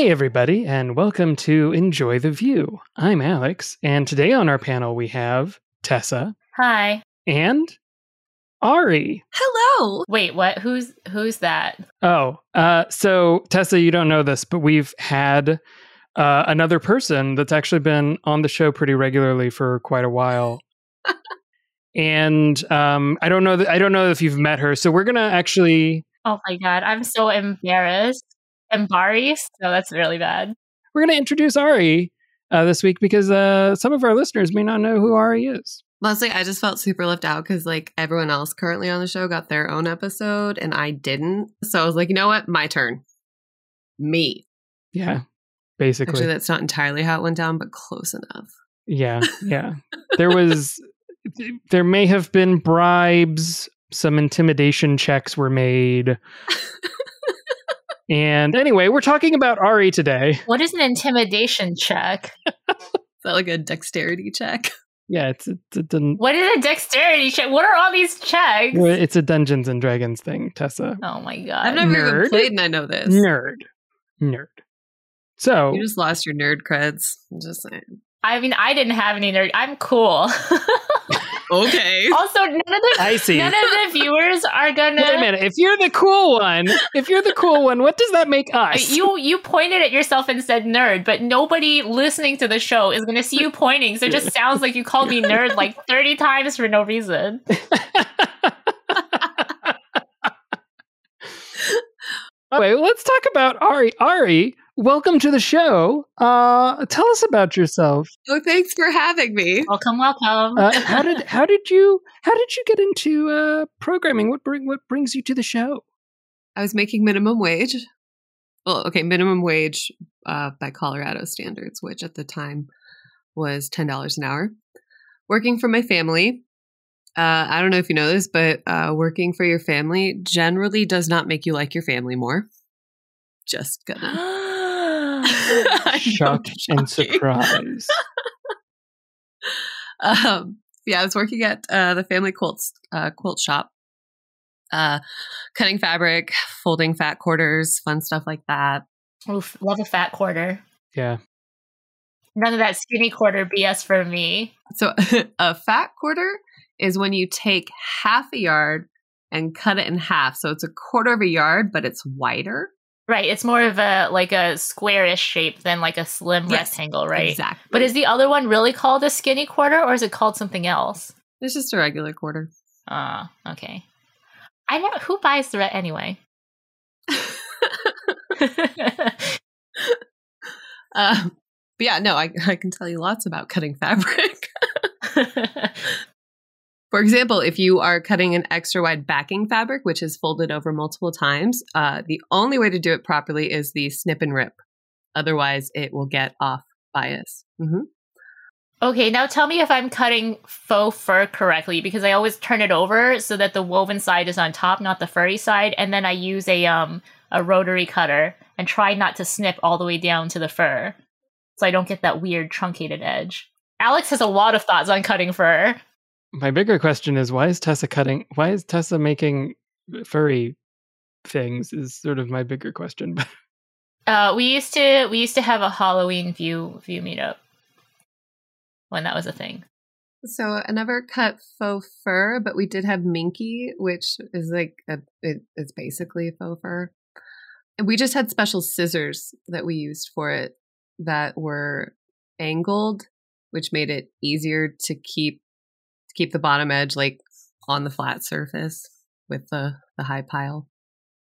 Hey, everybody, and welcome to Enjoy the Vue. I'm Alex, and today on our panel we have Tessa Hi. and Ari. Hello. Wait, what? Who's who's that? Oh, uh, so Tessa, you don't know this, but we've had uh, another person that's actually been on the show pretty regularly for quite a while. and um, I don't know that I don't know if you've met her. So we're gonna actually Oh my god, I'm so embarrassed. Embarrassed? So that's really bad. we're gonna introduce Ari uh, this week because uh, some of our listeners may not know who Ari is. Mostly, I just felt super left out because like everyone else currently on the show got their own episode and I didn't. So I was like, you know what? My turn. Me. Yeah, basically. Actually, that's not entirely how it went down, but close enough. Yeah, yeah. There was, there may have been bribes. Some intimidation checks were made. and anyway, we're talking about Ari today. What is an intimidation check? Is that like a dexterity check? Yeah, it's it's a, dun- What is a dexterity check? What are all these checks? it's a Dungeons and Dragons thing, Tessa. Oh my god. I've never nerd. even played and I know this. Nerd, nerd. So You just lost your nerd creds. I'm just saying. I mean, I didn't have any nerd. I'm cool. Okay. also, none of the I see. none of the viewers are gonna. Wait a minute. If you're the cool one, if you're the cool one, what does that make us? You you pointed at yourself and said nerd, but nobody listening to the show is going to see you pointing. So it just sounds like you called me nerd like thirty times for no reason. Anyway, let's talk about Ari. Ari, welcome to the show. Uh, tell us about yourself. Oh, thanks for having me. Welcome, welcome. Uh, how did how did you how did you get into uh, programming? What bring what brings you to the show? I was making minimum wage. Well, okay, minimum wage uh, by Colorado standards, which at the time was ten dollars an hour. Working for my family. Uh, I don't know if you know this, but uh, working for your family generally does not make you like your family more. Just gonna I know, Shock and shocking. surprise. um, yeah, I was working at uh, the family quilts uh, quilt shop, uh, cutting fabric, folding fat quarters, fun stuff like that. Oof, love a fat quarter. Yeah. None of that skinny quarter BS for me. So a fat quarter is when you take half a yard and cut it in half. So it's a quarter of a yard, but it's wider. Right, it's more of a like a squarish shape than like a slim Yes, rectangle, right? Exactly. But is the other one really called a skinny quarter, or is it called something else? it's just a regular quarter. Ah, okay. I never. Who buys the red anyway? Um, but yeah, no, I, I can tell you lots about cutting fabric. For example, if you are cutting an extra wide backing fabric, which is folded over multiple times, uh, the only way to do it properly is the snip and rip. Otherwise, it will get off bias. hmm okay, now tell me if I'm cutting faux fur correctly because I always turn it over so that the woven side is on top, not the furry side, and then I use a um a rotary cutter and try not to snip all the way down to the fur, so I don't get that weird truncated edge. Alex has a lot of thoughts on cutting fur. My bigger question is why is Tessa cutting? Why is Tessa making furry things? Is sort of my bigger question. Uh, we used to we used to have a Halloween view view meetup when that was a thing. So I never cut faux fur, but we did have minky, which is like a, it, it's basically faux fur. And we just had special scissors that we used for it that were angled, which made it easier to keep to keep the bottom edge like on the flat surface with the the high pile.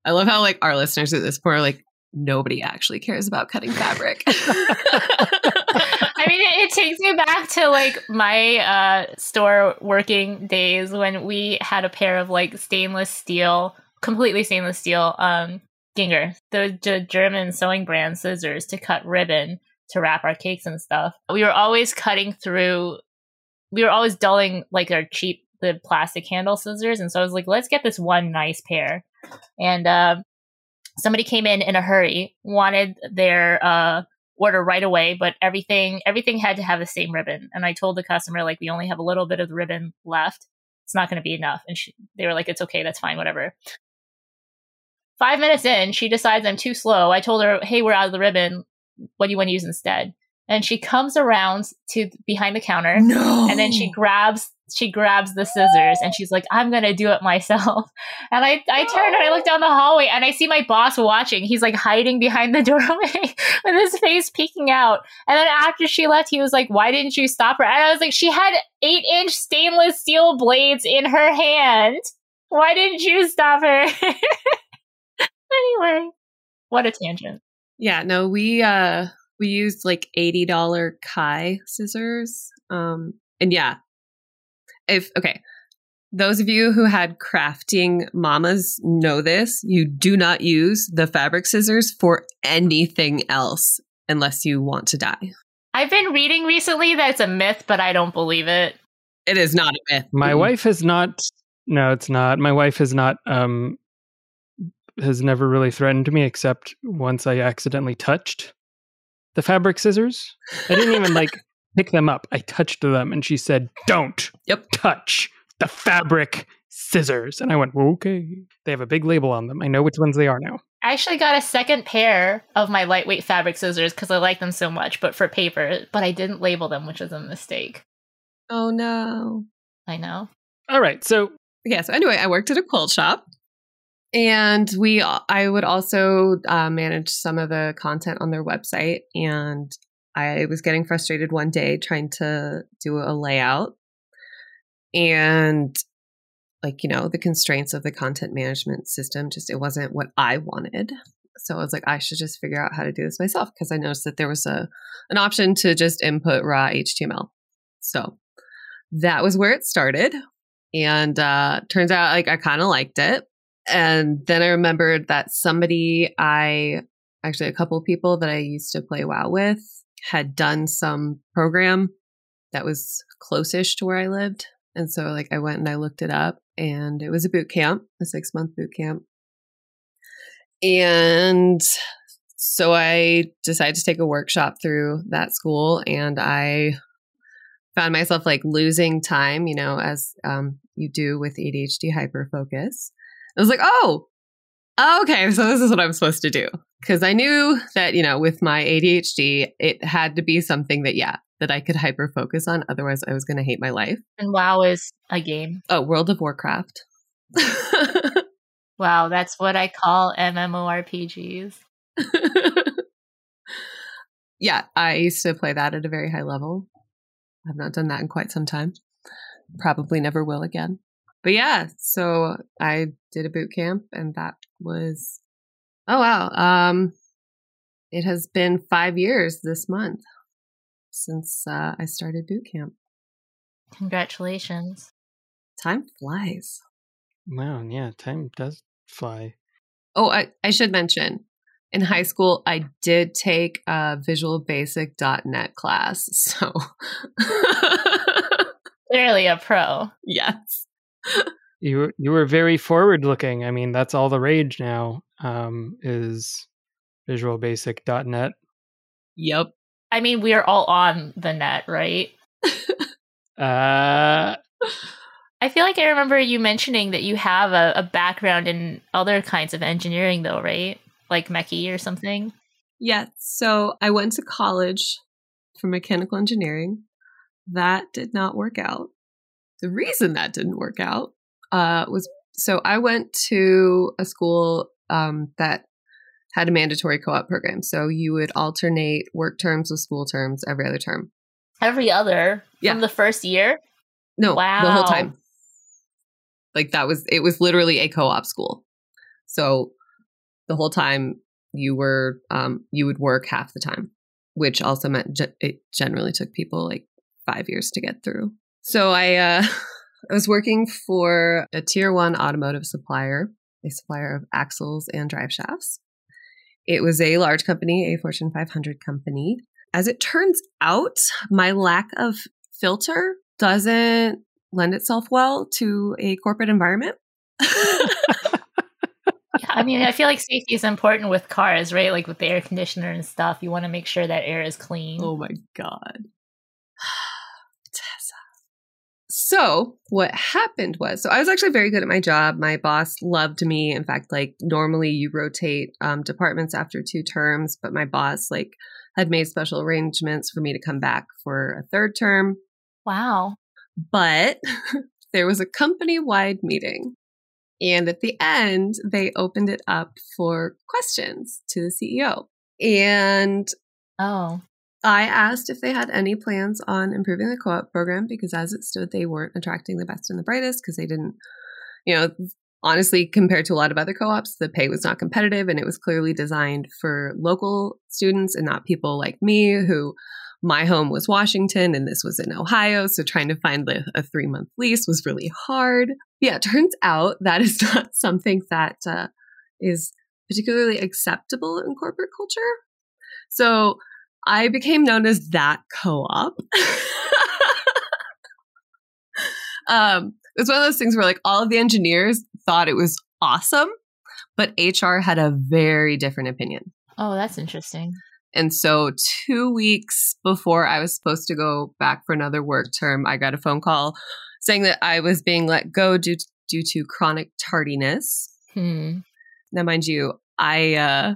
I love how like our listeners at this point are like nobody actually cares about cutting fabric. I mean, it, it takes me back to like my uh, store working days when we had a pair of like stainless steel, completely stainless steel, um, Gingher, the, the German sewing brand scissors to cut ribbon to wrap our cakes and stuff. We were always cutting through. We were always dulling like our cheap the plastic handle scissors, and so I was like, let's get this one nice pair. And uh, somebody came in in a hurry, wanted their uh, order right away, but everything everything had to have the same ribbon. And I told the customer like we only have a little bit of the ribbon left. It's not going to be enough. And she, they were like, "It's okay, that's fine, whatever." Five minutes in, she decides I'm too slow. I told her, hey, we're out of the ribbon. What do you want to use instead? And she comes around to behind the counter. No. And then she grabs she grabs the scissors and she's like, I'm gonna do it myself. And I, I turn and I look down the hallway and I see my boss watching. He's like hiding behind the doorway with his face peeking out. And then after she left, he was like, Why didn't you stop her? And I was like, She had eight inch stainless steel blades in her hand. Why didn't you stop her? anyway, what a tangent. Yeah, no, we uh we used like $80 Kai scissors. Um and yeah. If okay, those of you who had crafting mamas know this. You do not use the fabric scissors for anything else unless you want to die. I've been reading recently that it's a myth, but I don't believe it. It is not a myth. My Mm-mm. wife has not. No, it's not. My wife has not. Um, has never really threatened me except once I accidentally touched the fabric scissors. I didn't even like pick them up. I touched them, and she said, "Don't Yep. touch the fabric scissors." And I went, well, "Okay." They have a big label on them. I know which ones they are now. I actually got a second pair of my lightweight fabric scissors because I like them so much, but for paper, but I didn't label them, which is a mistake. Oh no. I know. All right, so yeah so anyway i worked at a quilt shop and we i would also uh, manage some of the content on their website. And i was getting frustrated one day trying to do a layout. And like you know the constraints of the content management system just it wasn't what i wanted. So i was like i should just figure out how to do this myself because i noticed that there was a an option to just input raw html so that was where it started. And uh turns out like i kind of liked it and then i remembered that somebody i actually a couple people that i used to play WoW with had done some program that was close-ish to where i lived and so like i went and i looked it up and it was a boot camp a six month boot camp and so i decided to take a workshop through that school and i found myself like losing time, you know, as um, you do with ADHD hyperfocus. I was like, oh, okay, so this is what I'm supposed to do. Because I knew that, you know, with my ADHD, it had to be something that, yeah, that I could hyper focus on. Otherwise, I was going to hate my life. And WoW is a game. Oh, World of Warcraft. Wow, that's what I call MMORPGs. yeah, I used to play that at a very high level. I've not done that in quite some time. Probably never will again. But yeah, so I did a boot camp and that was oh wow. Um it has been 5 years this month since uh, I started boot camp. Congratulations. Time flies. wow, yeah, time does fly. Oh, I, I should mention in high school, I did take a visualbasic.net class. So, Clearly a pro. yes. You were you were very forward looking. I mean, that's all the rage now. Um, is visualbasic.net. Yep. I mean, we are all on the net, right? Uh, I feel like I remember you mentioning that you have a, a background in other kinds of engineering, though, right? Like Mechie or something. Yeah. So I went to college for mechanical engineering. That did not work out. The reason that didn't work out uh, was so I went to a school um, that had a mandatory co op program. So you would alternate work terms with school terms every other term. Every other Yeah. from the first year. No, the whole time. Like that was it was literally a co-op school. So the whole time you were um you would work half the time, which also meant ge- it generally took people like 5 years to get through. So I uh I was working for a tier 1 automotive supplier, a supplier of axles and drive shafts. It was a large company, a Fortune 500 company. As it turns out, my lack of filter doesn't lend itself well to a corporate environment. Yeah, I mean, I feel like safety is important with cars, right? Like with the air conditioner and stuff. You want to make sure that air is clean. oh my god. Tessa. So, what happened was, so I was actually very good at my job. My boss loved me. In fact, like normally you rotate um, departments after two terms, but my boss like had made special arrangements for me to come back for a third term. Wow. But there was a company wide meeting. And at the end, they opened it up for questions to the CEO. And Oh. I asked if they had any plans on improving the co op program because, as it stood, they weren't attracting the best and the brightest because they didn't, you know, honestly, compared to a lot of other co ops, the pay was not competitive and it was clearly designed for local students and not people like me who my home was Washington and this was in Ohio. So trying to find a, three month lease was really hard. Yeah, it turns out that is not something that uh, is particularly acceptable in corporate culture. So I became known as that co-op. um, it was one of those things where like all of the engineers thought it was awesome, but HR had a very different opinion. Oh, that's interesting. And so, two weeks before I was supposed to go back for another work term, I got a phone call saying that I was being let go due to, due to chronic tardiness. Hmm. Now, mind you, I uh,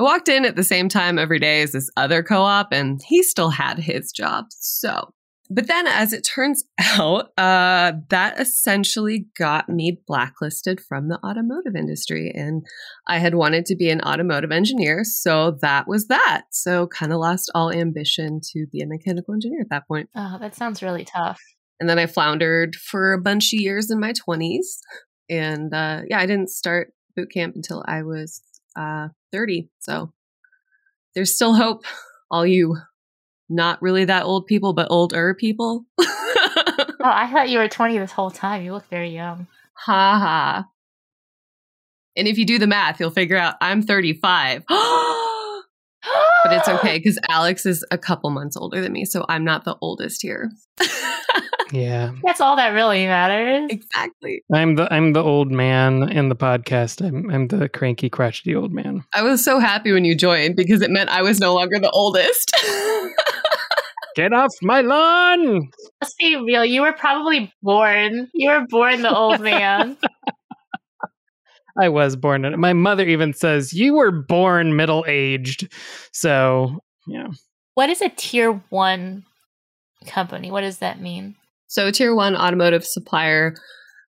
I walked in at the same time every day as this other co op, and he still had his job. So, but then as it turns out, uh, that essentially got me blacklisted from the automotive industry. And I had wanted to be an automotive engineer. So that was that. So, kind of lost all ambition to be a mechanical engineer at that point. Oh, that sounds really tough. And then I floundered for a bunch of years in my 20s. And uh, yeah, I didn't start boot camp until I was uh, 30. So there's still hope, all you not really that old people, but older people. oh, I thought you were 20 this whole time. You look very young. Ha ha. And if you do the math, you'll figure out I'm 35. but it's okay because Alex is a couple months older than me. So I'm not the oldest here. Yeah. That's all that really matters. Exactly. I'm the I'm the old man in the podcast. I'm I'm the cranky, crotchety old man. I was so happy when you joined because it meant I was no longer the oldest. Get off my lawn! Let's be real. You were probably born. You were born the old man. I was born. In, my mother even says you were born middle aged. So yeah. What is a tier one company? What does that mean? So, tier one automotive supplier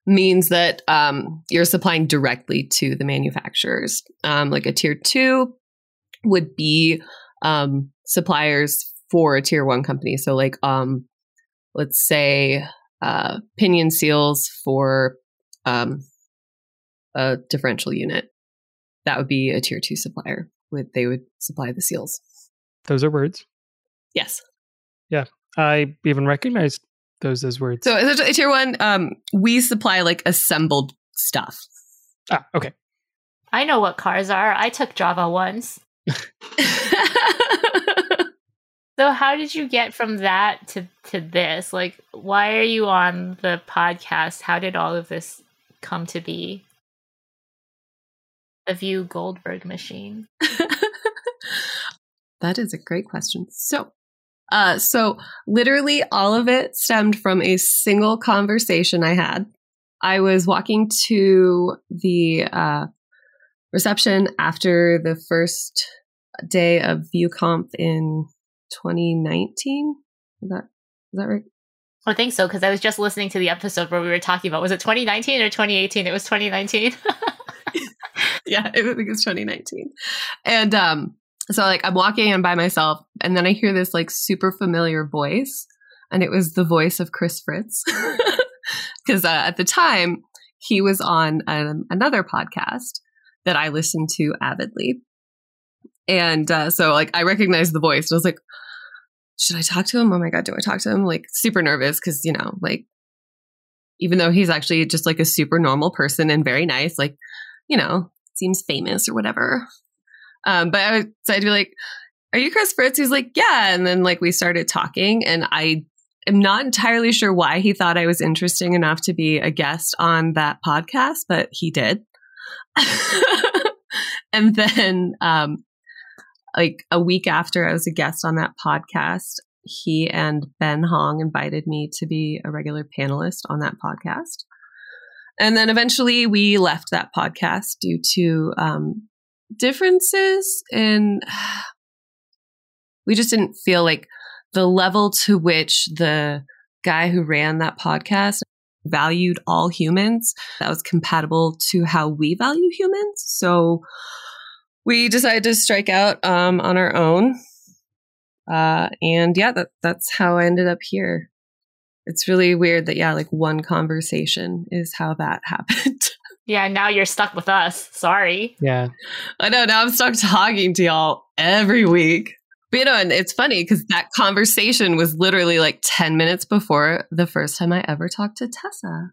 means that um, you're supplying directly to the manufacturers. Um, like a tier two would be um, suppliers for a tier one company. So, like, um, let's say uh, pinion seals for um, a differential unit. That would be a tier two supplier. Would they would supply the seals? Those are words. Yes. Yeah, I even recognized those as words. So essentially, tier one, um, we supply like assembled stuff. Ah, okay. I know what cars are. I took Java once. so how did you get from that to to this? Like, why are you on the podcast? How did all of this come to be? The Vue Goldberg machine. that is a great question. So, uh, so literally all of it stemmed from a single conversation I had. I was walking to the uh, reception after the first day of VueConf in 2019. Is that is that right? I think so because I was just listening to the episode where we were talking about was it 2019 or 2018? It was 2019. yeah, I think it was 2019. And um, so like I'm walking in by myself and then I hear this like super familiar voice and it was the voice of Chris Fritz. Cuz uh, at the time he was on um, another podcast that I listened to avidly. And uh, so like I recognized the voice and I was like should I talk to him? Oh my god, do I talk to him? Like super nervous cuz you know, like even though he's actually just like a super normal person and very nice, like you know, seems famous or whatever. Um, but I decided to be like, are you Chris Fritz? He's like, yeah. And then like we started talking and I am not entirely sure why he thought I was interesting enough to be a guest on that podcast, but he did. and then, um, like a week after I was a guest on that podcast, he and Ben Hong invited me to be a regular panelist on that podcast. And then eventually we left that podcast due to um, differences and We just didn't feel like the level to which the guy who ran that podcast valued all humans that was compatible to how we value humans. So we decided to strike out um, on our own. Uh, and yeah, that, that's how I ended up here. It's really weird that, yeah, like one conversation is how that happened. Yeah, now you're stuck with us. Sorry. Yeah. I know. Now I'm stuck talking to y'all every week. But you know, and it's funny because that conversation was literally like 10 minutes before the first time I ever talked to Tessa.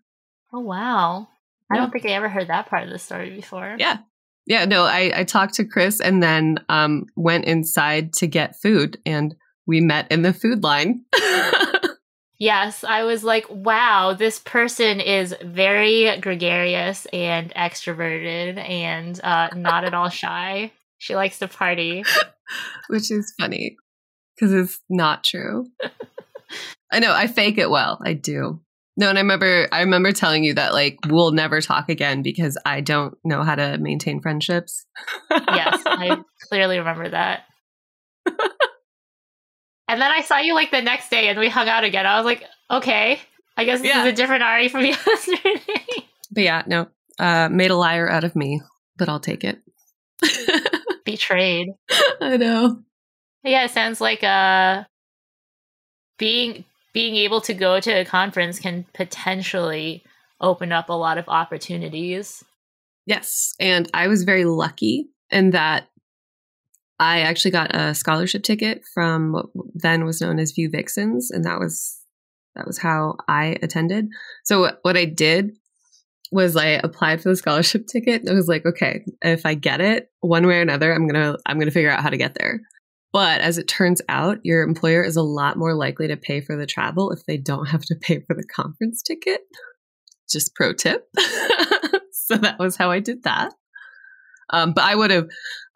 Oh, wow. I Yeah. don't think I ever heard that part of the story before. Yeah. Yeah, no, I, I talked to Chris and then um, went inside to get food and we met in the food line. Yes, I was like, wow, this person is very gregarious and extroverted and uh, not at all shy. She likes to party. Which is funny because it's not true. I know, I fake it well. I do. No, and I remember I remember telling you that like we'll never talk again because I don't know how to maintain friendships. Yes, I clearly remember that. And then I saw you like the next day and we hung out again. I was like, okay, I guess this Yeah. is a different Ari from yesterday. But yeah, no. Uh made a liar out of me, but I'll take it. Betrayed. I know. Yeah, it sounds like uh being being able to go to a conference can potentially open up a lot of opportunities. Yes. And I was very lucky in that I actually got a scholarship ticket from what then was known as Vue Vixens, and that was that was how I attended. So what- I did was I applied for the scholarship ticket. I was like, okay, if I get it one way or another, I'm gonna I'm gonna figure out how to get there. But as it turns out, your employer is a lot more likely to pay for the travel if they don't have to pay for the conference ticket. Just pro tip. so that was how I did that. Um, but I would have,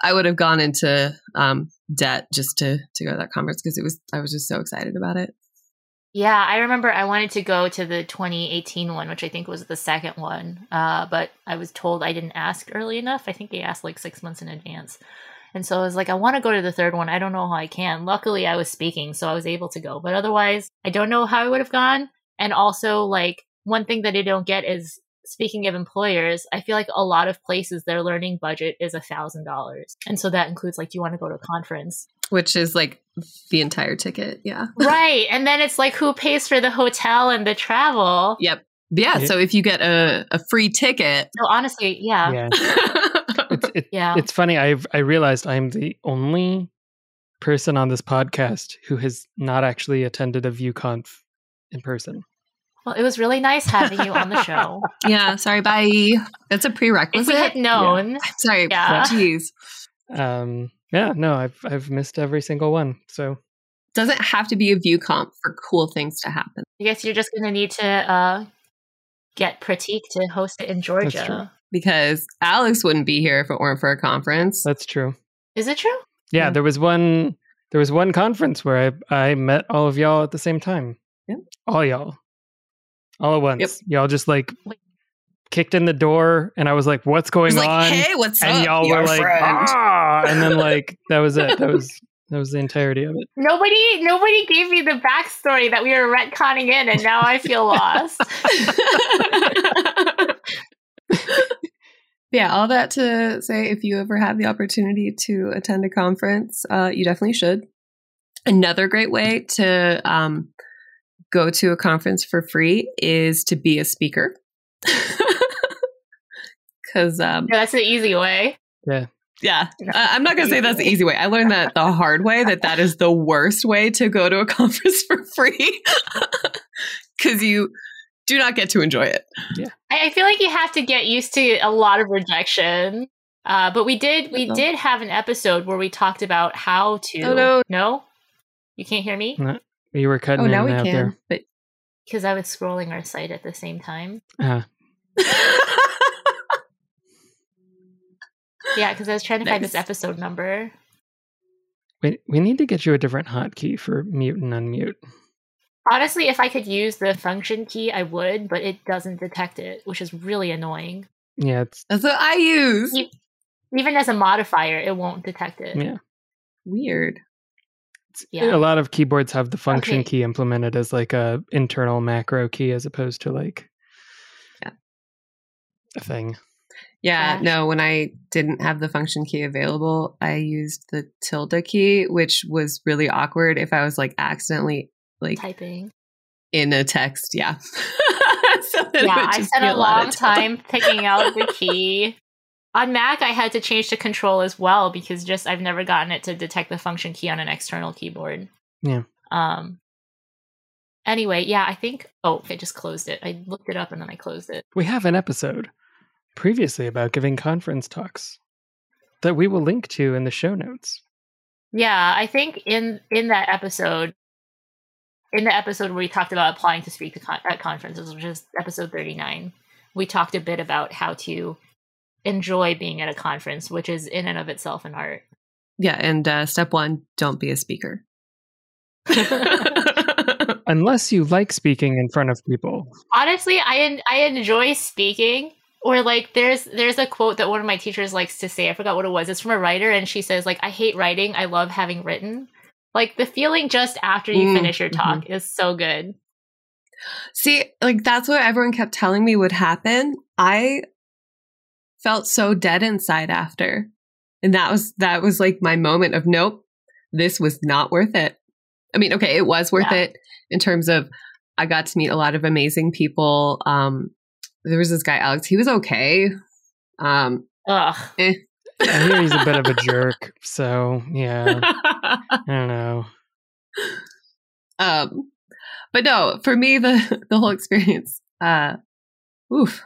I would have gone into um, debt just to to go to that conference because it was, I was just so excited about it. Yeah, I remember I wanted to go to the 2018 one, which I think was the second one. Uh, but I was told I didn't ask early enough. I think they asked like six months in advance. And so I was like, I want to go to the third one. I don't know how I can. Luckily, I was speaking, so I was able to go. But otherwise, I don't know how I would have gone. And also, like, one thing that I don't get is speaking of employers, I feel like a lot of places their learning budget is a thousand dollars. And so that includes like, do you want to go to a conference? Which is like the entire ticket. Yeah. right. And then it's like, who pays for the hotel and the travel? Yep. Yeah. Yeah. So if you get a, a free ticket, So honestly, yeah. Yeah. yeah. It's it, Yeah. it's funny. I've I realized I'm the only person on this podcast who has not actually attended a VueConf in person. Well, it was really nice having you on the show. Yeah. Sorry. Bye. That's a if prerequisite. we had known, sorry. Yeah. Jeez. Um, yeah, no, I've I've missed every single one. So Doesn't have to be a VueConf for cool things to happen. I guess you're just going to need to uh, get Pratik to host it in true. Georgia. Because Alex wouldn't be here if it weren't for a conference. that's true. Is it true? Yeah, Yeah. there was one there was one conference where I I met all of y'all at the same time. Yep. All y'all. All at once. Yep. Y'all just like kicked in the door and I was like, what's going It was like, on? hey, what's and up, y'all your were like, ah, and then like that was it. That was that was the entirety of it. Nobody, nobody gave me the backstory that we were retconning in, and now I feel lost. yeah, all that to say, if you ever have the opportunity to attend a conference, uh, you definitely should. Another great way to um, go to a conference for free is to be a speaker. Because, um, Yeah, that's the easy way. yeah, uh, I'm not going to say that's the easy way. I learned that the hard way, that that is the worst way to go to a conference for free. Because you do not get to enjoy it. I, I feel like you have to get used to a lot of rejection. Uh, but we did, we did have an episode where we talked about how to. Oh, no. no, you can't hear me You were cutting Oh, in now we out can. there. But because I was scrolling our site at the same time. Uh, Yeah, because I was trying to find this episode number. We, we need to get you a different hotkey for mute and unmute. Honestly, if I could use the function key, I would, but it doesn't detect it, which is really annoying. Yeah, it's That's what I use. Even as a modifier, it won't detect it. yeah. Weird. It's- Yeah. A lot of keyboards have the function Okay. key implemented as like a internal macro key as opposed to like Yeah. a thing. Yeah, Gosh. no, when I didn't have the function key available, I used the tilde key, which was really awkward if I was like accidentally like Typing. in a text. Yeah. so Yeah, I spent a long time picking out the key. On Mac, I had to change to control as well because just I've never gotten it to detect the function key on an external keyboard. Yeah. Um. Anyway, yeah, I think. Oh, I just closed it. I looked it up and then I closed it. We have an episode previously about giving conference talks that we will link to in the show notes. Yeah, I think in in that episode, in the episode where we talked about applying to speak to con- at conferences, which is episode thirty nine, we talked a bit about how to enjoy being at a conference, which is in and of itself an art. Yeah, and uh, step one, don't be a speaker. Unless you like speaking in front of people. Honestly, I en- I enjoy speaking. Or like there's there's a quote that one of my teachers likes to say. I forgot what it was. It's from a writer, and she says like I hate writing. I love having written. Like the feeling just after you Mm, finish your talk is so good. See, like that's what everyone kept telling me would happen. I felt so dead inside after. And that was that was like my moment of nope, this was not worth it. I mean, okay, it was worth Yeah. it in terms of I got to meet a lot of amazing people. Um there was this guy Alex, he was okay. Um Ugh. I hear he's a bit of a jerk, so yeah, I don't know. um but no, for me the the whole experience uh oof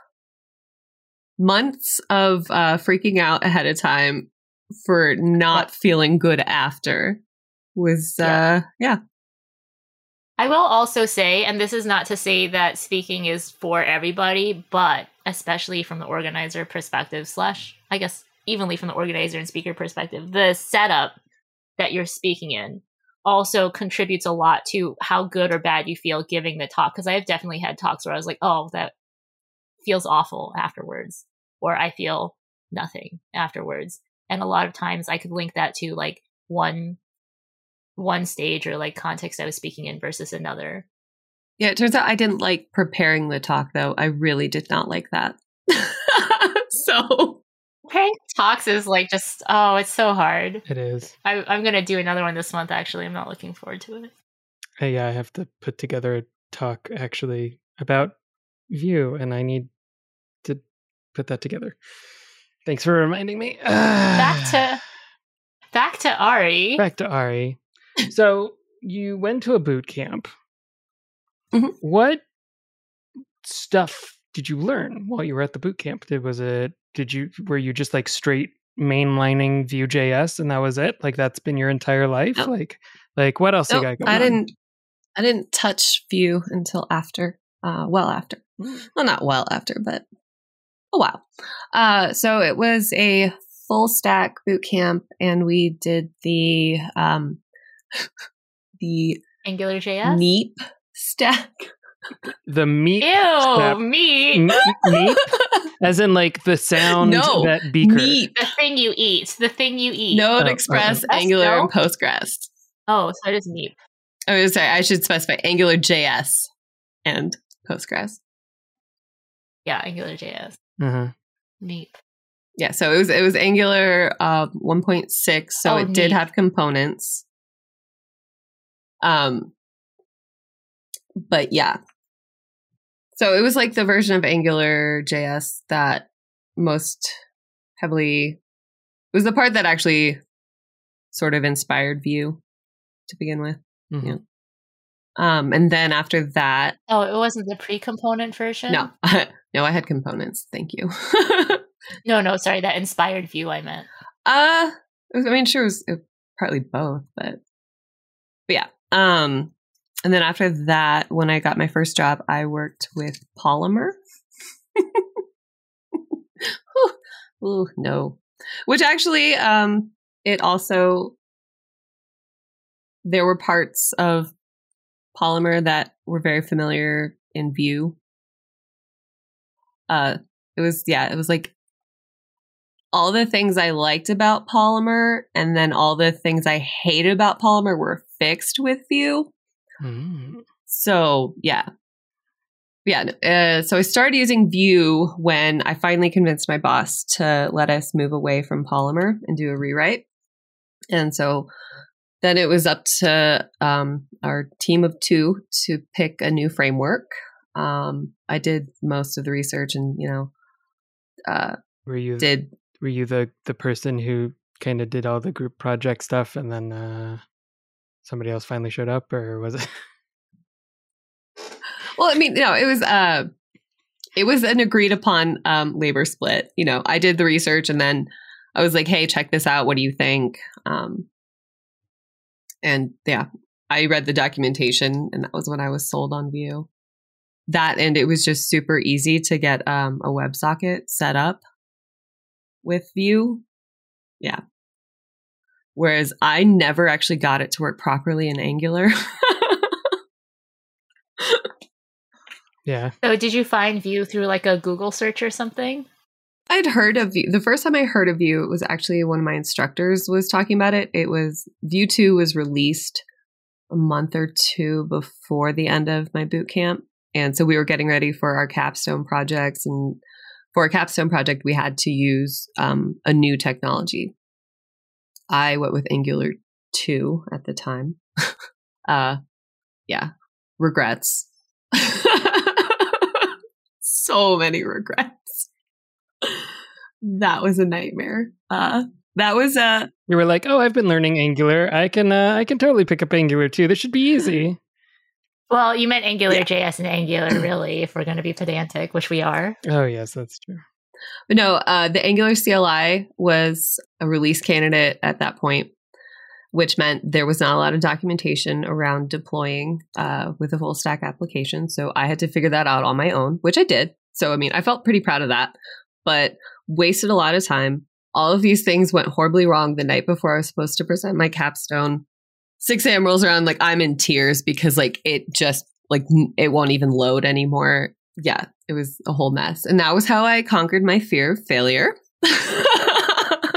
months of uh freaking out ahead of time for not feeling good after was uh yeah I will also say, and this is not to say that speaking is for everybody, but especially from the organizer perspective, slash, I guess, evenly from the organizer and speaker perspective, the setup that you're speaking in also contributes a lot to how good or bad you feel giving the talk. Because I have definitely had talks where I was like, oh, that feels awful afterwards, or I feel nothing afterwards. And a lot of times I could link that to like one one stage or like context I was speaking in versus another. yeah it turns out i didn't like preparing the talk though i really did not like that so Preparing talks is like just oh, it's so hard. It is. I, I'm gonna do another one this month. Actually, I'm not looking forward to it. Hey, yeah, I have to put together a talk actually about Vue, and I need to put that together. Thanks for reminding me. Back to back to Ari. back to Ari. So you went to a boot camp. Mhm. What stuff did you learn while you were at the boot camp? Did was it did you were you just like straight mainlining Vue.js and that was it? Like that's been your entire life? Nope. Like like what else Nope, you got going i didn't i didn't touch Vue until after uh well after well not well after but a while uh so it was a full stack boot camp and we did the um the Angular JS. neep stack The meat Ew, Snap. meat. Meat as in like the sound No, that beaker. neep The thing you eat. The thing you eat. node Oh, express okay. angular No. and postgres Oh, so it is neep. i was sorry i should specify angular js and postgres Yeah, Angular JS. Uh-huh. Neep. Yeah, so it was it was Angular uh, 1.6, so Oh, it did have components. Um, but yeah, so it was like the version of Angular JS that most heavily it was the part that actually sort of inspired Vue to begin with. Mhm. Yeah. Um, and then after that, Oh, it wasn't the pre-component version. no, no, I had components. Thank you. no, no. Sorry, that inspired Vue. I meant. Uh, was, I mean, sure, it was, it was partly both, but but yeah. Um, and then after that, when I got my first job, I worked with Polymer. Ooh, no, which actually, um, it also there were parts of Polymer that were very familiar in Vue. Uh, it was yeah, it was like all the things I liked about Polymer, and then all the things I hated about Polymer were fixed with Vue. Mm. So yeah, yeah. Uh, so I started using Vue when I finally convinced my boss to let us move away from Polymer and do a rewrite. And so then it was up to um, our team of two to pick a new framework. Um, I did most of the research and you know uh, Were you did were you the the person who kind of did all the group project stuff and then uh somebody else finally showed up or was it Well, I mean, no, it was uh it was an agreed upon um labor split. You know, I did the research and then I was like, "Hey, check this out. What do you think?" Um and yeah, I read the documentation and that was when I was sold on Vue. That and it was just super easy to get um a WebSocket set up with Vue. Yeah. Whereas I never actually got it to work properly in Angular. yeah So did you find Vue through like a Google search or something? I'd heard of Vue. The first time I heard of Vue, it was actually one of my instructors was talking about it. It was Vue 2 was released a month or two before the end of my boot camp. And so we were getting ready for our capstone projects. And for a capstone project, we had to use um, a new technology. I went with Angular 2 at the time. uh, yeah, regrets. so many regrets that was a nightmare. Uh, that was uh, you were like oh i've been learning angular i can uh, i can totally pick up angular too this should be easy Well, you meant Angular Yeah. JS and Angular, really, if we're going to be pedantic, which we are. oh yes that's true but no, uh, the Angular CLI was a release candidate at that point, which meant there was not a lot of documentation around deploying uh, with a full stack application. So I had to figure that out on my own, which I did. So I mean, I felt pretty proud of that, but wasted a lot of time. All of these things went horribly wrong the night before I was supposed to present my capstone. 6 a.m. rolls around, like I'm in tears because like it just like it won't even load anymore. Yeah, it was a whole mess. And that was how I conquered my fear of failure. it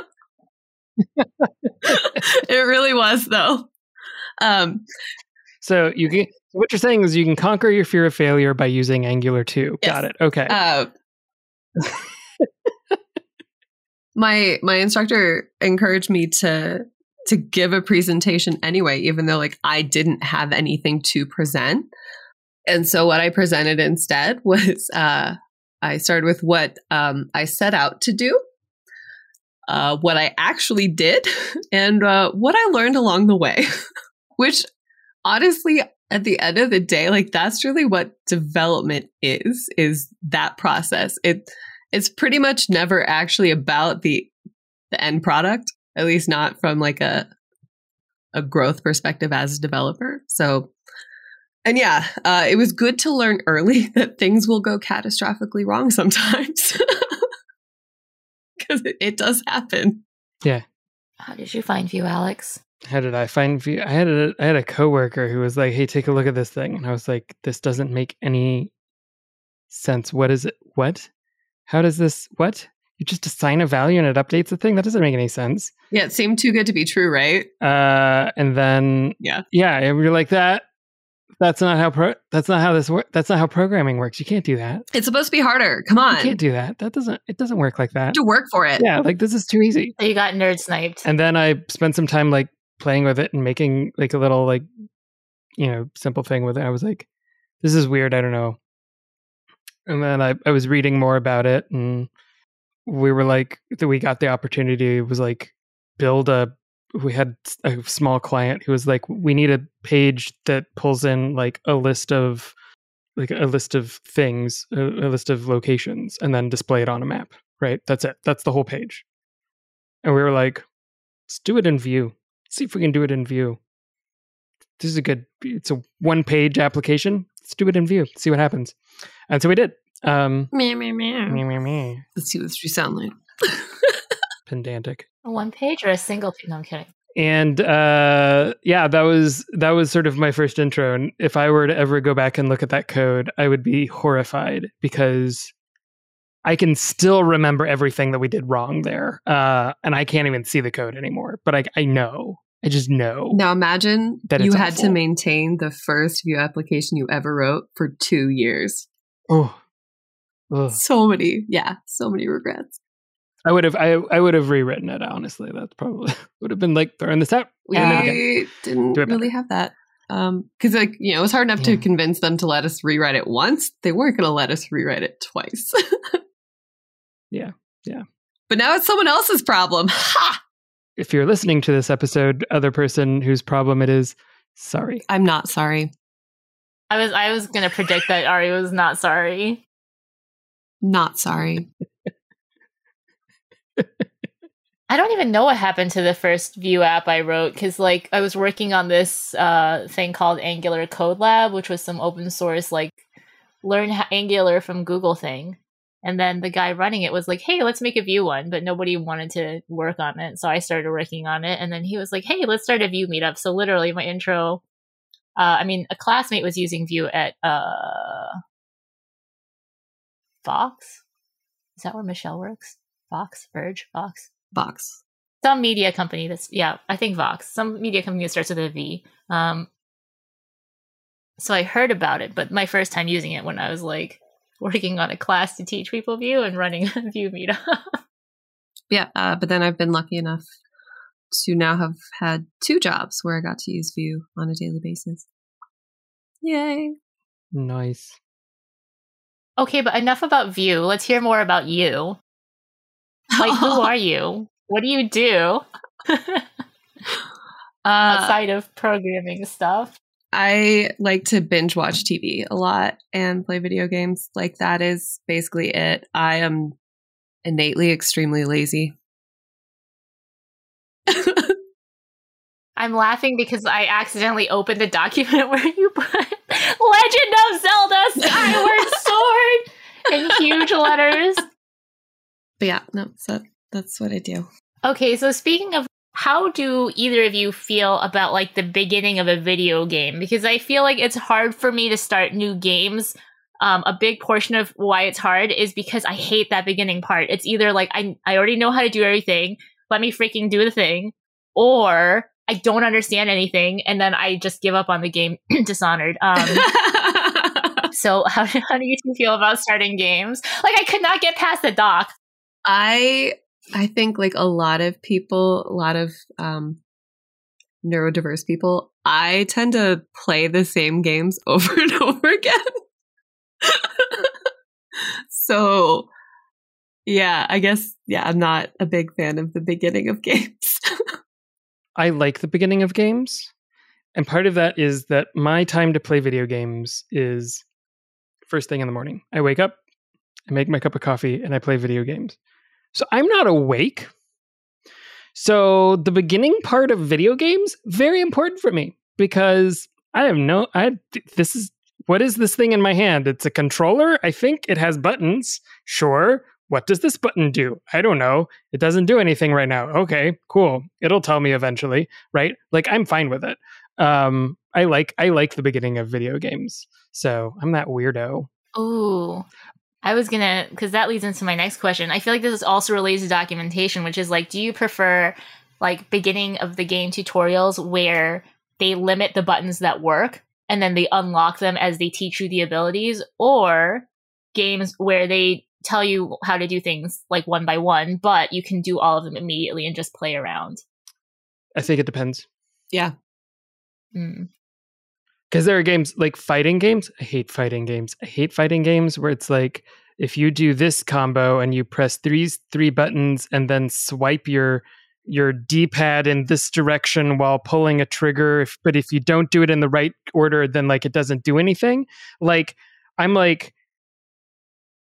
really was though. Um so you can what you're saying is you can conquer your fear of failure by using angular 2 Yes. got it okay uh my my instructor encouraged me to to give a presentation anyway even though like I didn't have anything to present. And so what I presented instead was uh I started with what um I set out to do. Uh, what I actually did and uh, what I learned along the way, which honestly, at the end of the day, like that's really what development is, is that process. It, it's pretty much never actually about the, the end product, at least not from like a, a growth perspective as a developer. So, and yeah, uh, it was good to learn early that things will go catastrophically wrong sometimes. Because it, it does happen. Yeah. How did you find Vue, Alex? how did i find Vue i had a i had a coworker who was like hey take a look at this thing and i was like this doesn't make any sense what is it what how does this what you just assign a value and it updates the thing that doesn't make any sense Yeah, it seemed too good to be true, right? uh and then Yeah. yeah and we were like that that's not how pro that's not how this works that's not how programming works you can't do that It's supposed to be harder. Come on. you can't do that that doesn't it doesn't work like You that have to work for it. yeah like this is too easy So you got nerd sniped. and then i spent some time like playing with it and making like a little like you know simple thing with it i was like this is weird i don't know and then i, I was reading more about it and we were like that we got the opportunity it was like build a we had a small client who was like we need a page that pulls in like a list of like a list of things a, a list of locations and then display it on a map right? That's it. That's the whole page. And we were like let's do it in Vue see if we can do it in Vue this is a good it's a one page application. Let's do it in Vue see what happens. And so we did um Meow, meow, meow. meh, meh, meh. Let's see what you sound like. pedantic A one page or a single page? No, I'm kidding. and uh, yeah, that was that was sort of my first intro. And if I were to ever go back and look at that code, I would be horrified because I can still remember everything that we did wrong there, uh, and I can't even see the code anymore. But I, I know, I just know. Now imagine That you it's had to maintain the first Vue application you ever wrote for two years. Oh, Ugh. So many, yeah, so many regrets. I would have, I, I would have rewritten it. Honestly, that's probably would have been like throwing this out. We and then again. didn't Do it better. really have that. Um, because, like, you know, it was hard enough to convince them to let us rewrite it once. They weren't going to let us rewrite it twice. Yeah, yeah. But now it's someone else's problem. Ha! If you're listening to this episode, other person whose problem it is, sorry. I'm not sorry. I was I was gonna predict that Ari was not sorry. Not sorry. I don't even know what happened to the first Vue app I wrote because, like, I was working on this uh, thing called Angular Code Lab, which was some open source, like, learn ha- Angular from Google thing. And then the guy running it was like, "Hey, let's make a Vue one," but nobody wanted to work on it, so I started working on it. And then he was like, "Hey, let's start a Vue meetup." So literally, my intro. Uh, I mean, a classmate was using Vue at uh, Fox. Is that where Michelle works? Fox, Verge, Fox Box. some media company that's yeah i think vox some media company that starts with a v um so i heard about it but my first time using it when i was like working on a class to teach people Vue and running a Vue meetup Yeah, uh, but then I've been lucky enough to now have had two jobs where I got to use Vue on a daily basis. Yay. Nice. Okay but enough about Vue let's hear more about you like who are you what do you do uh, outside of programming stuff I like to binge watch TV a lot and play video games. Like that is basically it. I am innately extremely lazy. i'm laughing because i accidentally opened the document where you put legend of zelda skyward sword in huge letters But yeah, no, so that's what I do. Okay, so speaking of how do either of you feel about like the beginning of a video game? Because I feel like it's hard for me to start new games. Um, a big portion of why it's hard is because I hate that beginning part. It's either like I I already know how to do everything, let me freaking do the thing, or I don't understand anything and then I just give up on the game dishonored. Um, so how how do you feel about starting games? Like I could not get past the doc. I I think like a lot of people, a lot of um neurodiverse people, I tend to play the same games over and over again. so yeah, I guess yeah, I'm not a big fan of the beginning of games. I like the beginning of games. And part of that is that my time to play video games is first thing in the morning. I wake up, I make my cup of coffee, and I play video games. So I'm not awake. So the beginning part of video games, very important for me because I have no I this is what is this thing in my hand? It's a controller. I think it has buttons. Sure. What does this button do? I don't know. It doesn't do anything right now. Okay, cool. It'll tell me eventually, right? Like I'm fine with it. Um I like I like the beginning of video games. So, I'm that weirdo. Ooh. I was gonna, because that leads into my next question. I feel like this is also related to documentation, which is like, do you prefer like beginning of the game tutorials where they limit the buttons that work and then they unlock them as they teach you the abilities, or games where they tell you how to do things like one by one, but you can do all of them immediately and just play around? I think it depends. yeah. Mm. Because there are games like fighting games. I hate fighting games. I hate fighting games where it's like if you do this combo and you press three three buttons and then swipe your your D-pad in this direction while pulling a trigger. If, but if you don't do it in the right order, then like it doesn't do anything. Like I'm like,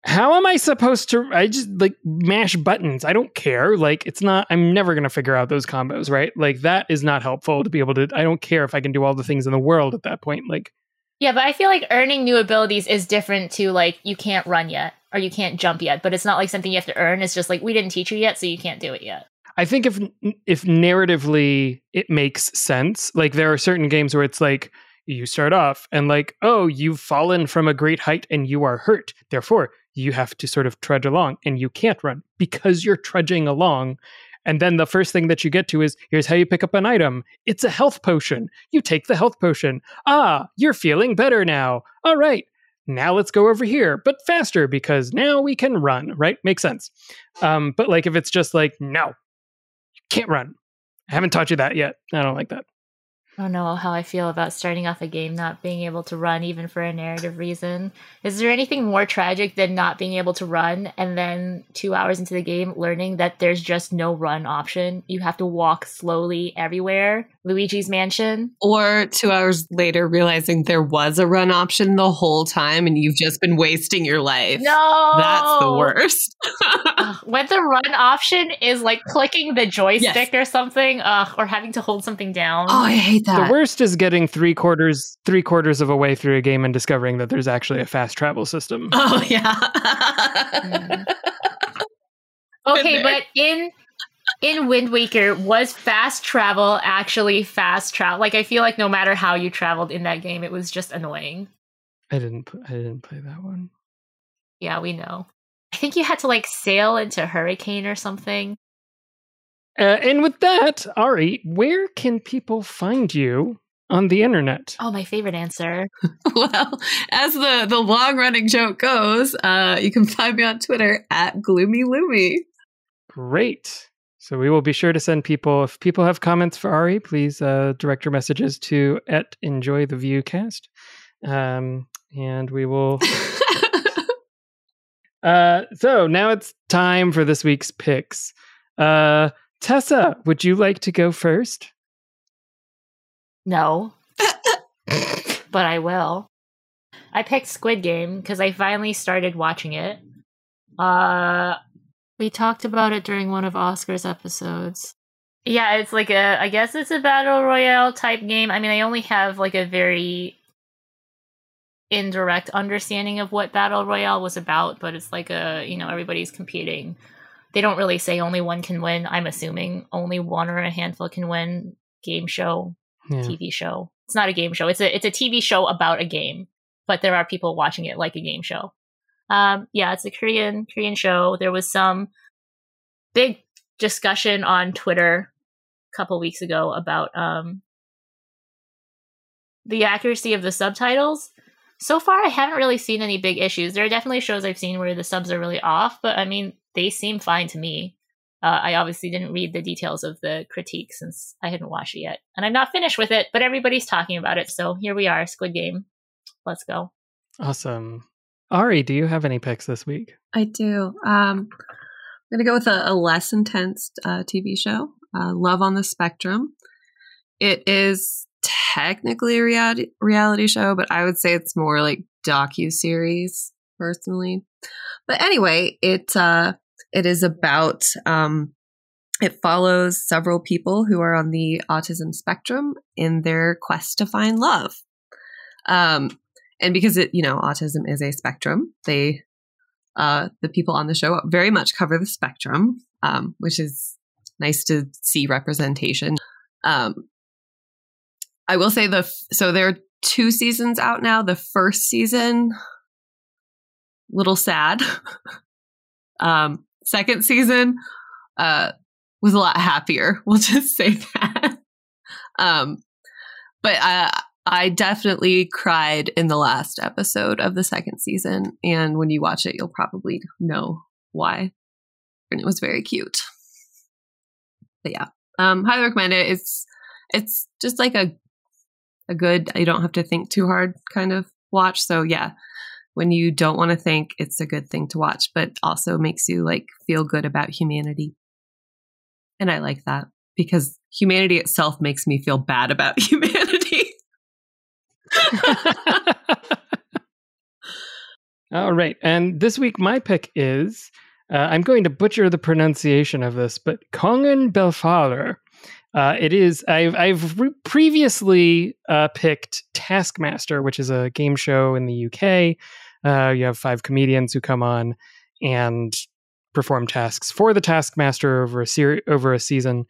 how am I supposed to? I just like mash buttons. I don't care. Like it's not. I'm never gonna figure out those combos, right? Like that is not helpful to be able to. I don't care if I can do all the things in the world at that point. Like Yeah, but I feel like earning new abilities is different to like you can't run yet or you can't jump yet, but it's not like something you have to earn. It's just like we didn't teach you yet, so you can't do it yet. I think if if narratively it makes sense, like there are certain games where it's like you start off and like, oh, you've fallen from a great height and you are hurt. Therefore, you have to sort of trudge along and you can't run because you're trudging along. And then the first thing that you get to is here's how you pick up an item. It's a health potion. You take the health potion. Ah, you're feeling better now. All right. Now let's go over here, but faster because now we can run, right? Makes sense. Um, but like if it's just like, no, you can't run. I haven't taught you that yet. I don't like that. I don't know how I feel about starting off a game not being able to run, even for a narrative reason. Is there anything more tragic than not being able to run and then two hours into the game learning that there's just no run option? You have to walk slowly everywhere. Luigi's Mansion. Or two hours later, realizing there was a run option the whole time and you've just been wasting your life. No! That's the worst. when the run option is like clicking the joystick yes. or something, uh, or having to hold something down. Oh, I hate that that. The worst is getting three quarters three quarters of a way through a game and discovering that there's actually a fast travel system. Oh yeah. okay, but in in Wind Waker, was fast travel actually fast travel? Like I feel like no matter how you traveled in that game, it was just annoying. I didn't I didn't play that one. Yeah, we know. I think you had to like sail into hurricane or something. Uh, and with that, Ari, where can people find you on the internet? Oh, my favorite answer. well, as the the long running joke goes, uh, you can find me on Twitter at Gloomy Loomy. Great. So we will be sure to send people. If people have comments for Ari, please uh, direct your messages to at Enjoy the Vuecast, um, and we will. uh, so now it's time for this week's picks. Uh, Tessa, would you like to go first? No. but I will. I picked Squid Game because I finally started watching it. Uh we talked about it during one of Oscar's episodes. Yeah, it's like a I guess it's a battle royale type game. I mean, I only have like a very indirect understanding of what battle royale was about, but it's like a, you know, everybody's competing they don't really say only one can win. I'm assuming only one or a handful can win. Game show, yeah. TV show. It's not a game show. It's a it's a TV show about a game, but there are people watching it like a game show. Um, yeah, it's a Korean Korean show. There was some big discussion on Twitter a couple weeks ago about um, the accuracy of the subtitles. So far, I haven't really seen any big issues. There are definitely shows I've seen where the subs are really off, but I mean, they seem fine to me. Uh, I obviously didn't read the details of the critique since I hadn't watched it yet, and I'm not finished with it. But everybody's talking about it, so here we are, Squid Game. Let's go. Awesome, Ari. Do you have any picks this week? I do. Um, I'm gonna go with a, a less intense uh, TV show, uh, Love on the Spectrum. It is technically a reality reality show, but I would say it's more like docu series personally. But anyway, it uh, it is about um, it follows several people who are on the autism spectrum in their quest to find love. Um, and because it, you know, autism is a spectrum, they, uh, the people on the show very much cover the spectrum, um, which is nice to see representation. Um, I will say the, so there are two seasons out now. The first season, little sad. um, second season uh, was a lot happier. We'll just say that. um, but I, I definitely cried in the last episode of the second season, and when you watch it, you'll probably know why. And it was very cute. But yeah, um, highly recommend it. It's it's just like a a good. You don't have to think too hard kind of watch. So yeah, when you don't want to think, it's a good thing to watch, but also makes you like feel good about humanity. And I like that because humanity itself makes me feel bad about humanity. All right. And this week, my pick is uh, I'm going to butcher the pronunciation of this, but Kongen Befaler. Uh, it is. I've I've re- previously uh, picked Taskmaster, which is a game show in the UK uh, you have five comedians who come on and perform tasks for the taskmaster over a ser- over a season,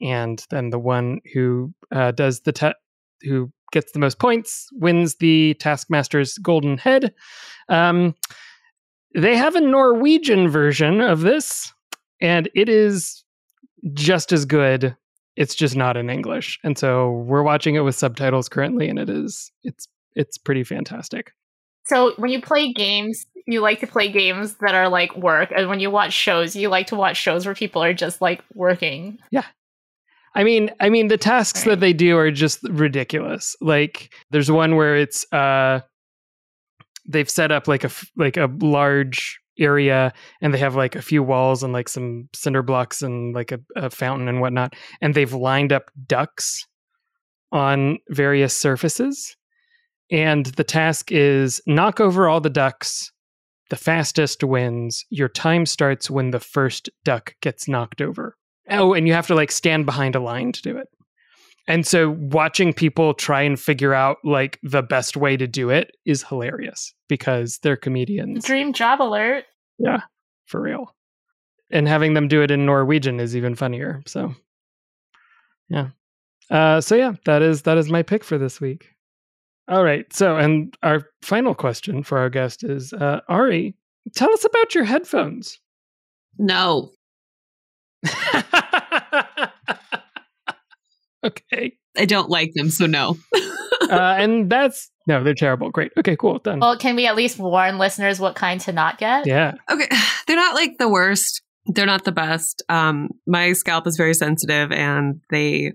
and then the one who uh, does the who gets the most points wins the taskmaster's golden head. Um, they have a Norwegian version of this, and it is just as good. It's just not in English, and so we're watching it with subtitles currently, and it is it's it's pretty fantastic. So when you play games, you like to play games that are like work, and when you watch shows, you like to watch shows where people are just like working. Yeah. I mean, I mean, the tasks that they do are just ridiculous. Like, there's one where it's uh, they've set up like a like a large area, and they have like a few walls and like some cinder blocks and like a, a fountain and whatnot, and they've lined up ducks on various surfaces, and the task is knock over all the ducks. The fastest wins. Your time starts when the first duck gets knocked over. Oh, and you have to like stand behind a line to do it. And so watching people try and figure out like the best way to do it is hilarious because they're comedians Dream job alert. Yeah, for real. And having them do it in Norwegian is even funnier. So yeah. Uh so yeah, that is that is my pick for this week. All right. So and our final question for our guest is uh Ari, tell us about your headphones. No. okay. I don't like them, so no. Uh and that's no, they're terrible. Great. Okay, cool. Done. Well, can we at least warn listeners what kind to not get? yeah. Okay, they're not like the worst. They're not the best. Um, my scalp is very sensitive, and they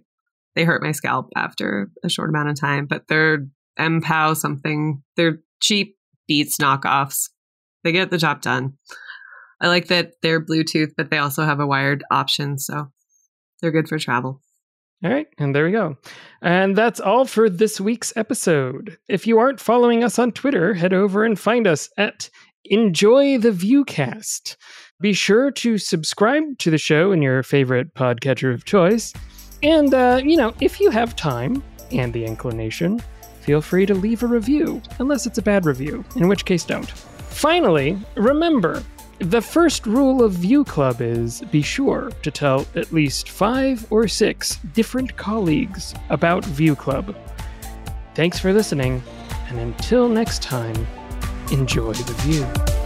they hurt my scalp after a short amount of time. But they're MPOW something. They're cheap Beats knockoffs. They get the job done. I like that they're Bluetooth, but they also have a wired option, so they're good for travel. All right, and there we go. And that's all for this week's episode. If you aren't following us on Twitter, head over and find us at Enjoy the Vuecast. Be sure to subscribe to the show in your favorite podcatcher of choice. And, uh, you know, if you have time and the inclination, feel free to leave a review, unless it's a bad review, in which case don't. Finally, remember the first rule of Vue Club is be sure to tell at least five or six different colleagues about Vue Club. Thanks for listening, and until next time, enjoy the view.